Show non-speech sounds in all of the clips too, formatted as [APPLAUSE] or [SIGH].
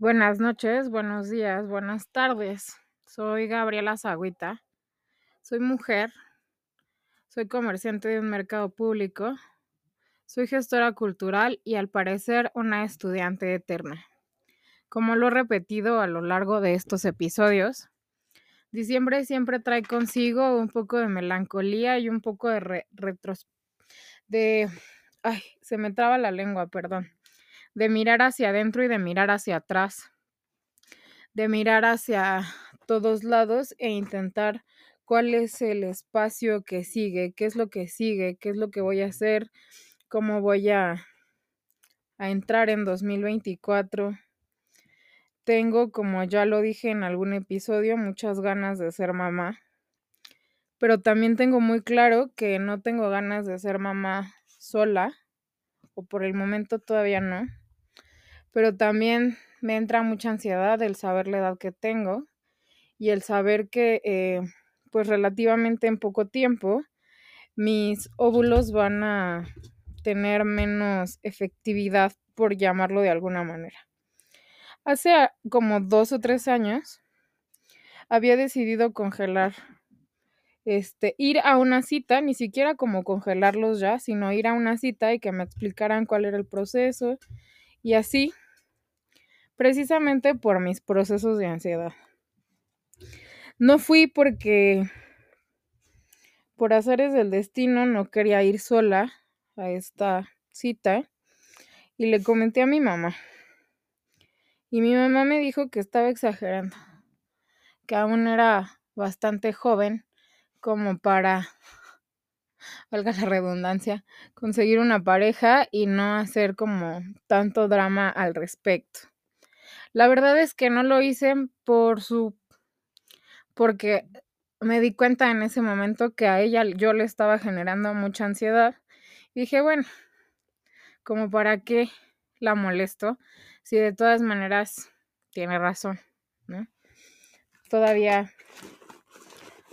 Buenas noches, buenos días, buenas tardes. Soy Gabriela Zagüita. Soy mujer. Soy comerciante de un mercado público. Soy gestora cultural y al parecer una estudiante eterna. Como lo he repetido a lo largo de estos episodios, diciembre siempre trae consigo un poco de melancolía y un poco de re retros de ay, se me traba la lengua, perdón. De mirar hacia adentro y de mirar hacia atrás. De mirar hacia todos lados e intentar cuál es el espacio que sigue, qué es lo que sigue, qué es lo que voy a hacer, cómo voy a, a entrar en 2024. Tengo, como ya lo dije en algún episodio, muchas ganas de ser mamá, pero también tengo muy claro que no tengo ganas de ser mamá sola, o por el momento todavía no, pero también me entra mucha ansiedad el saber la edad que tengo y el saber que eh, pues relativamente en poco tiempo mis óvulos van a tener menos efectividad, por llamarlo de alguna manera. Hace como dos o tres años había decidido congelar, este, ir a una cita, ni siquiera como congelarlos ya, sino ir a una cita y que me explicaran cuál era el proceso y así, precisamente por mis procesos de ansiedad. No fui porque por azares del destino no quería ir sola a esta cita y le comenté a mi mamá. Y mi mamá me dijo que estaba exagerando, que aún era bastante joven como para, valga la redundancia, conseguir una pareja y no hacer como tanto drama al respecto. La verdad es que no lo hice por su, porque me di cuenta en ese momento que a ella yo le estaba generando mucha ansiedad. Dije, bueno, como para qué la molesto si de todas maneras tiene razón, ¿no? Todavía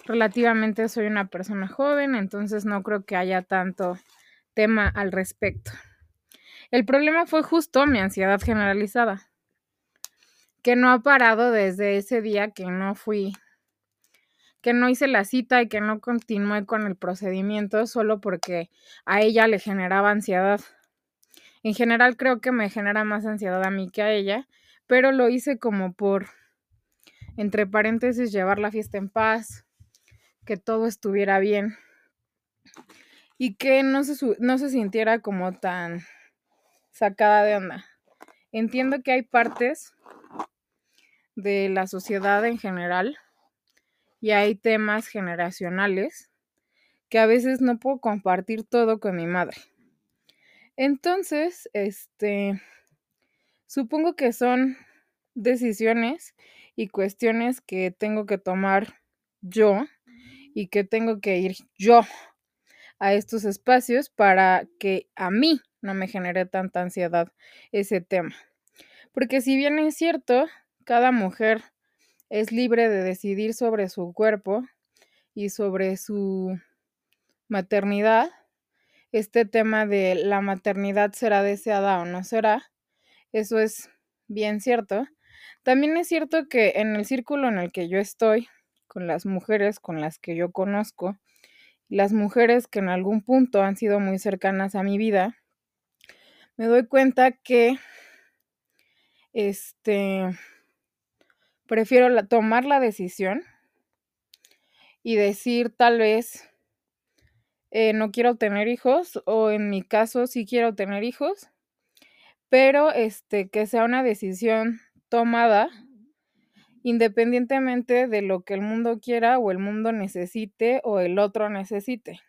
relativamente soy una persona joven, entonces no creo que haya tanto tema al respecto. El problema fue justo mi ansiedad generalizada, que no ha parado desde ese día que no fui, que no hice la cita y que no continué con el procedimiento solo porque a ella le generaba ansiedad. En general creo que me genera más ansiedad a mí que a ella, pero lo hice como por, entre paréntesis, llevar la fiesta en paz, que todo estuviera bien y que no se, no se sintiera como tan sacada de onda. Entiendo que hay partes de la sociedad en general y hay temas generacionales que a veces no puedo compartir todo con mi madre. Entonces, este, supongo que son decisiones y cuestiones que tengo que tomar yo y que tengo que ir yo a estos espacios para que a mí no me genere tanta ansiedad ese tema. Porque si bien es cierto, cada mujer es libre de decidir sobre su cuerpo y sobre su maternidad, este tema de la maternidad será deseada o no será, eso es bien cierto. También es cierto que en el círculo en el que yo estoy, con las mujeres con las que yo conozco, las mujeres que en algún punto han sido muy cercanas a mi vida, me doy cuenta que este prefiero tomar la decisión y decir tal vez eh, no quiero tener hijos o en mi caso sí quiero tener hijos, pero este que sea una decisión tomada independientemente de lo que el mundo quiera o el mundo necesite o el otro necesite.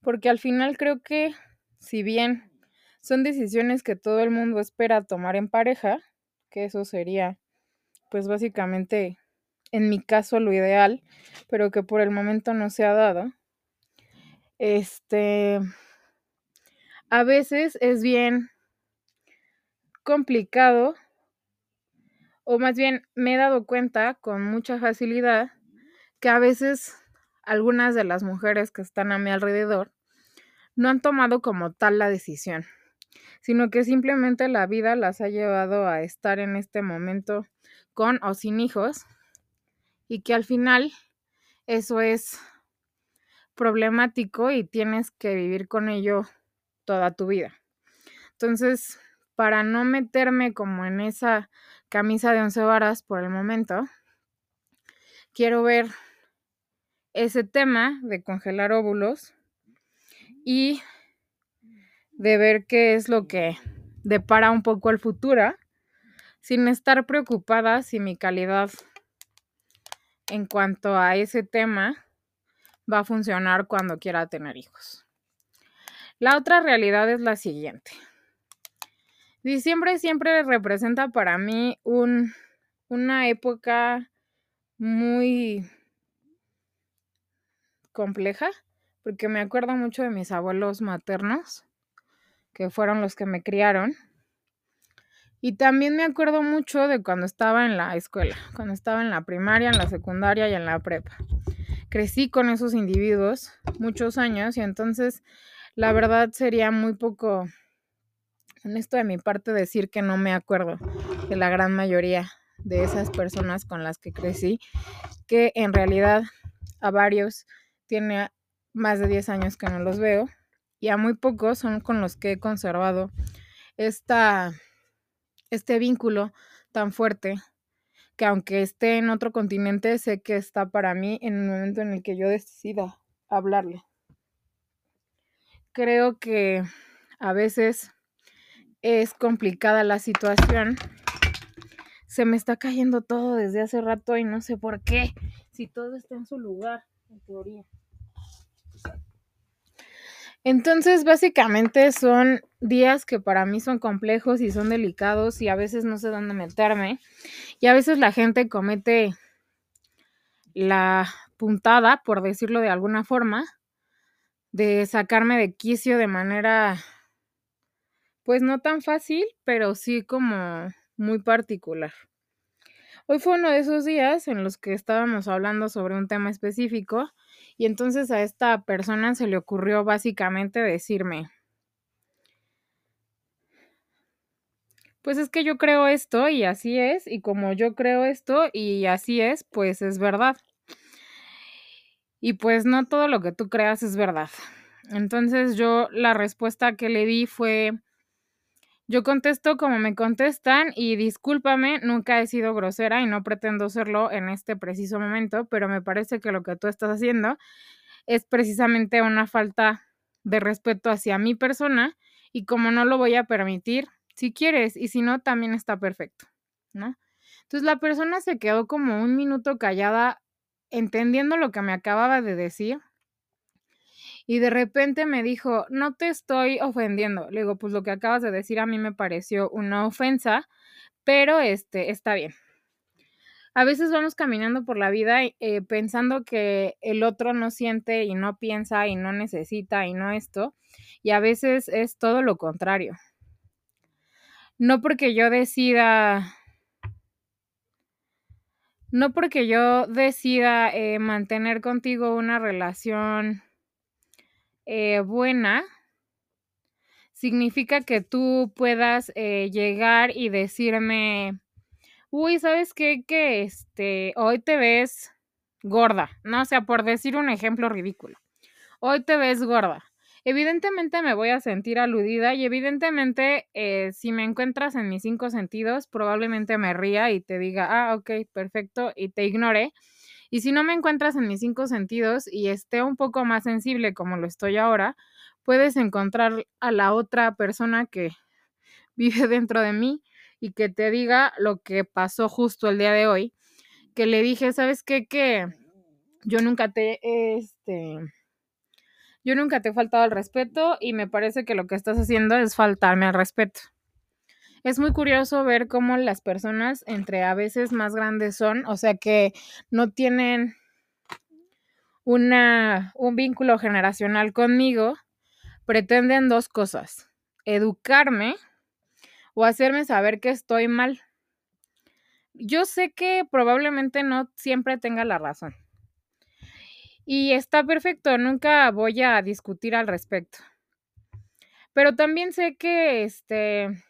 Porque al final creo que si bien son decisiones que todo el mundo espera tomar en pareja, que eso sería pues básicamente en mi caso lo ideal, pero que por el momento no se ha dado. Este a veces es bien complicado o más bien me he dado cuenta con mucha facilidad que a veces algunas de las mujeres que están a mi alrededor no han tomado como tal la decisión. Sino que simplemente la vida las ha llevado a estar en este momento con o sin hijos y que al final eso es problemático y tienes que vivir con ello toda tu vida. Entonces, para no meterme como en esa camisa de once varas por el momento, quiero ver ese tema de congelar óvulos y de ver qué es lo que depara un poco el futuro, sin estar preocupada si mi calidad en cuanto a ese tema va a funcionar cuando quiera tener hijos. La otra realidad es la siguiente. Diciembre siempre representa para mí un, una época muy compleja, porque me acuerdo mucho de mis abuelos maternos, que fueron los que me criaron. Y también me acuerdo mucho de cuando estaba en la escuela, cuando estaba en la primaria, en la secundaria y en la prepa. Crecí con esos individuos muchos años y entonces la verdad sería muy poco honesto de mi parte decir que no me acuerdo de la gran mayoría de esas personas con las que crecí, que en realidad a varios tiene más de 10 años que no los veo y a muy pocos son con los que he conservado esta, este vínculo tan fuerte que aunque esté en otro continente, sé que está para mí en el momento en el que yo decida hablarle creo que a veces es complicada la situación. Se me está cayendo todo desde hace rato y no sé por qué, si todo está en su lugar, en teoría. Entonces, básicamente son días que para mí son complejos y son delicados y a veces no sé dónde meterme. Y a veces la gente comete la puntada, por decirlo de alguna forma, de sacarme de quicio de manera, pues no tan fácil, pero sí como muy particular. Hoy fue uno de esos días en los que estábamos hablando sobre un tema específico y entonces a esta persona se le ocurrió básicamente decirme, pues es que yo creo esto y así es, y como yo creo esto y así es, pues es verdad. Y pues no todo lo que tú creas es verdad. Entonces yo la respuesta que le di fue, yo contesto como me contestan y discúlpame, nunca he sido grosera y no pretendo serlo en este preciso momento, pero me parece que lo que tú estás haciendo es precisamente una falta de respeto hacia mi persona y como no lo voy a permitir, si quieres y si no, también está perfecto, ¿no? Entonces la persona se quedó como un minuto callada entendiendo lo que me acababa de decir y de repente me dijo, no te estoy ofendiendo. Le digo, pues lo que acabas de decir a mí me pareció una ofensa, pero este, está bien. A veces vamos caminando por la vida eh, pensando que el otro no siente y no piensa y no necesita y no esto, y a veces es todo lo contrario. No porque yo decida no porque yo decida eh, mantener contigo una relación eh, buena, significa que tú puedas eh, llegar y decirme, uy, ¿sabes qué? Que este, hoy te ves gorda, ¿no? O sea, por decir un ejemplo ridículo. Hoy te ves gorda evidentemente me voy a sentir aludida y evidentemente eh, si me encuentras en mis cinco sentidos, probablemente me ría y te diga, ah, ok, perfecto, y te ignore. Y si no me encuentras en mis cinco sentidos y esté un poco más sensible como lo estoy ahora, puedes encontrar a la otra persona que [LAUGHS] vive dentro de mí y que te diga lo que pasó justo el día de hoy, que le dije, ¿sabes qué? Que yo nunca te, este, yo nunca te he faltado al respeto y me parece que lo que estás haciendo es faltarme al respeto. Es muy curioso ver cómo las personas entre a veces más grandes son, o sea que no tienen una, un vínculo generacional conmigo, pretenden dos cosas, educarme o hacerme saber que estoy mal. Yo sé que probablemente no siempre tenga la razón. Y está perfecto, nunca voy a discutir al respecto. Pero también sé que, este,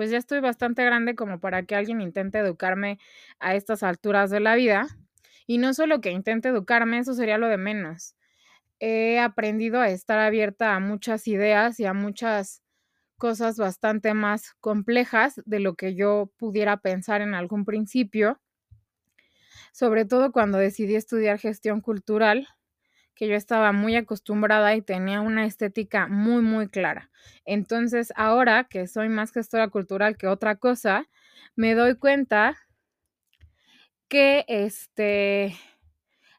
pues ya estoy bastante grande como para que alguien intente educarme a estas alturas de la vida. Y no solo que intente educarme, eso sería lo de menos. He aprendido a estar abierta a muchas ideas y a muchas cosas bastante más complejas de lo que yo pudiera pensar en algún principio, sobre todo cuando decidí estudiar gestión cultural, que yo estaba muy acostumbrada y tenía una estética muy, muy clara. Entonces, ahora que soy más gestora cultural que otra cosa, me doy cuenta que este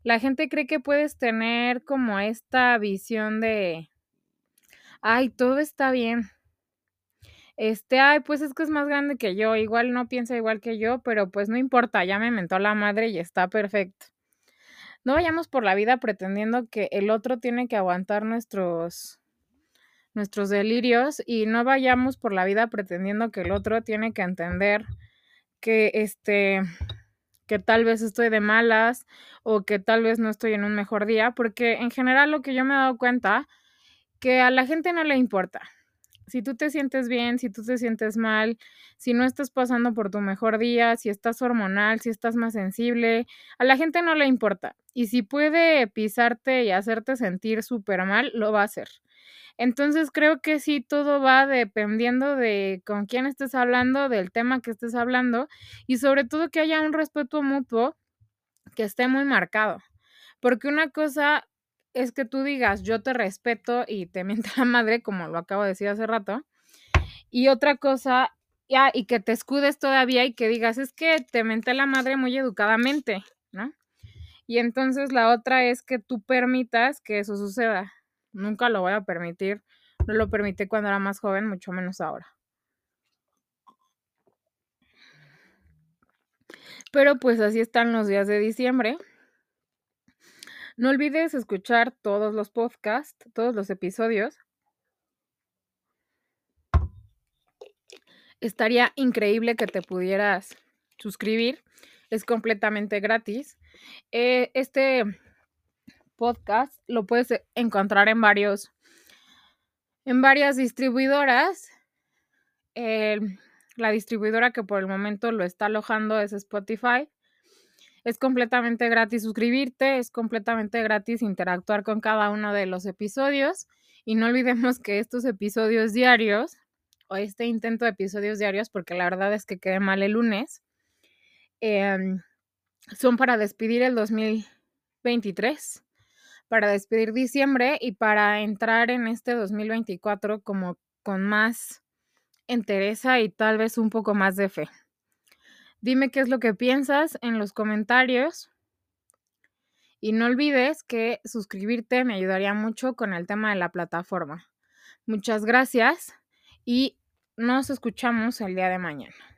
la gente cree que puedes tener como esta visión de ay, todo está bien. Este, ay, pues es que es más grande que yo, igual no piensa igual que yo, pero pues no importa, ya me mentó la madre y está perfecto. No vayamos por la vida pretendiendo que el otro tiene que aguantar nuestros nuestros delirios y no vayamos por la vida pretendiendo que el otro tiene que entender que este que tal vez estoy de malas o que tal vez no estoy en un mejor día, porque en general lo que yo me he dado cuenta que a la gente no le importa. Si tú te sientes bien, si tú te sientes mal, si no estás pasando por tu mejor día, si estás hormonal, si estás más sensible, a la gente no le importa. Y si puede pisarte y hacerte sentir súper mal, lo va a hacer. Entonces creo que sí, todo va dependiendo de con quién estés hablando, del tema que estés hablando y sobre todo que haya un respeto mutuo que esté muy marcado. Porque una cosa es que tú digas, yo te respeto y te [LAUGHS] miente la madre, como lo acabo de decir hace rato. Y otra cosa, ya, y que te escudes todavía y que digas, es que te menté la madre muy educadamente, ¿no? Y entonces la otra es que tú permitas que eso suceda. Nunca lo voy a permitir. No lo permití cuando era más joven, mucho menos ahora. Pero pues así están los días de diciembre. No olvides escuchar todos los podcasts, todos los episodios. Estaría increíble que te pudieras suscribir. Es completamente gratis. Eh, este podcast lo puedes encontrar en varios en varias distribuidoras. La distribuidora que por el momento lo está alojando es Spotify. Es completamente gratis suscribirte, es completamente gratis interactuar con cada uno de los episodios. Y no olvidemos que estos episodios diarios, o este intento de episodios diarios, porque la verdad es que quedé mal el lunes, em, son para despedir el 2023, para despedir diciembre y para entrar en este 2024 como con más entereza y tal vez un poco más de fe. Dime qué es lo que piensas en los comentarios. Y no olvides que suscribirte me ayudaría mucho con el tema de la plataforma. Muchas gracias y nos escuchamos el día de mañana.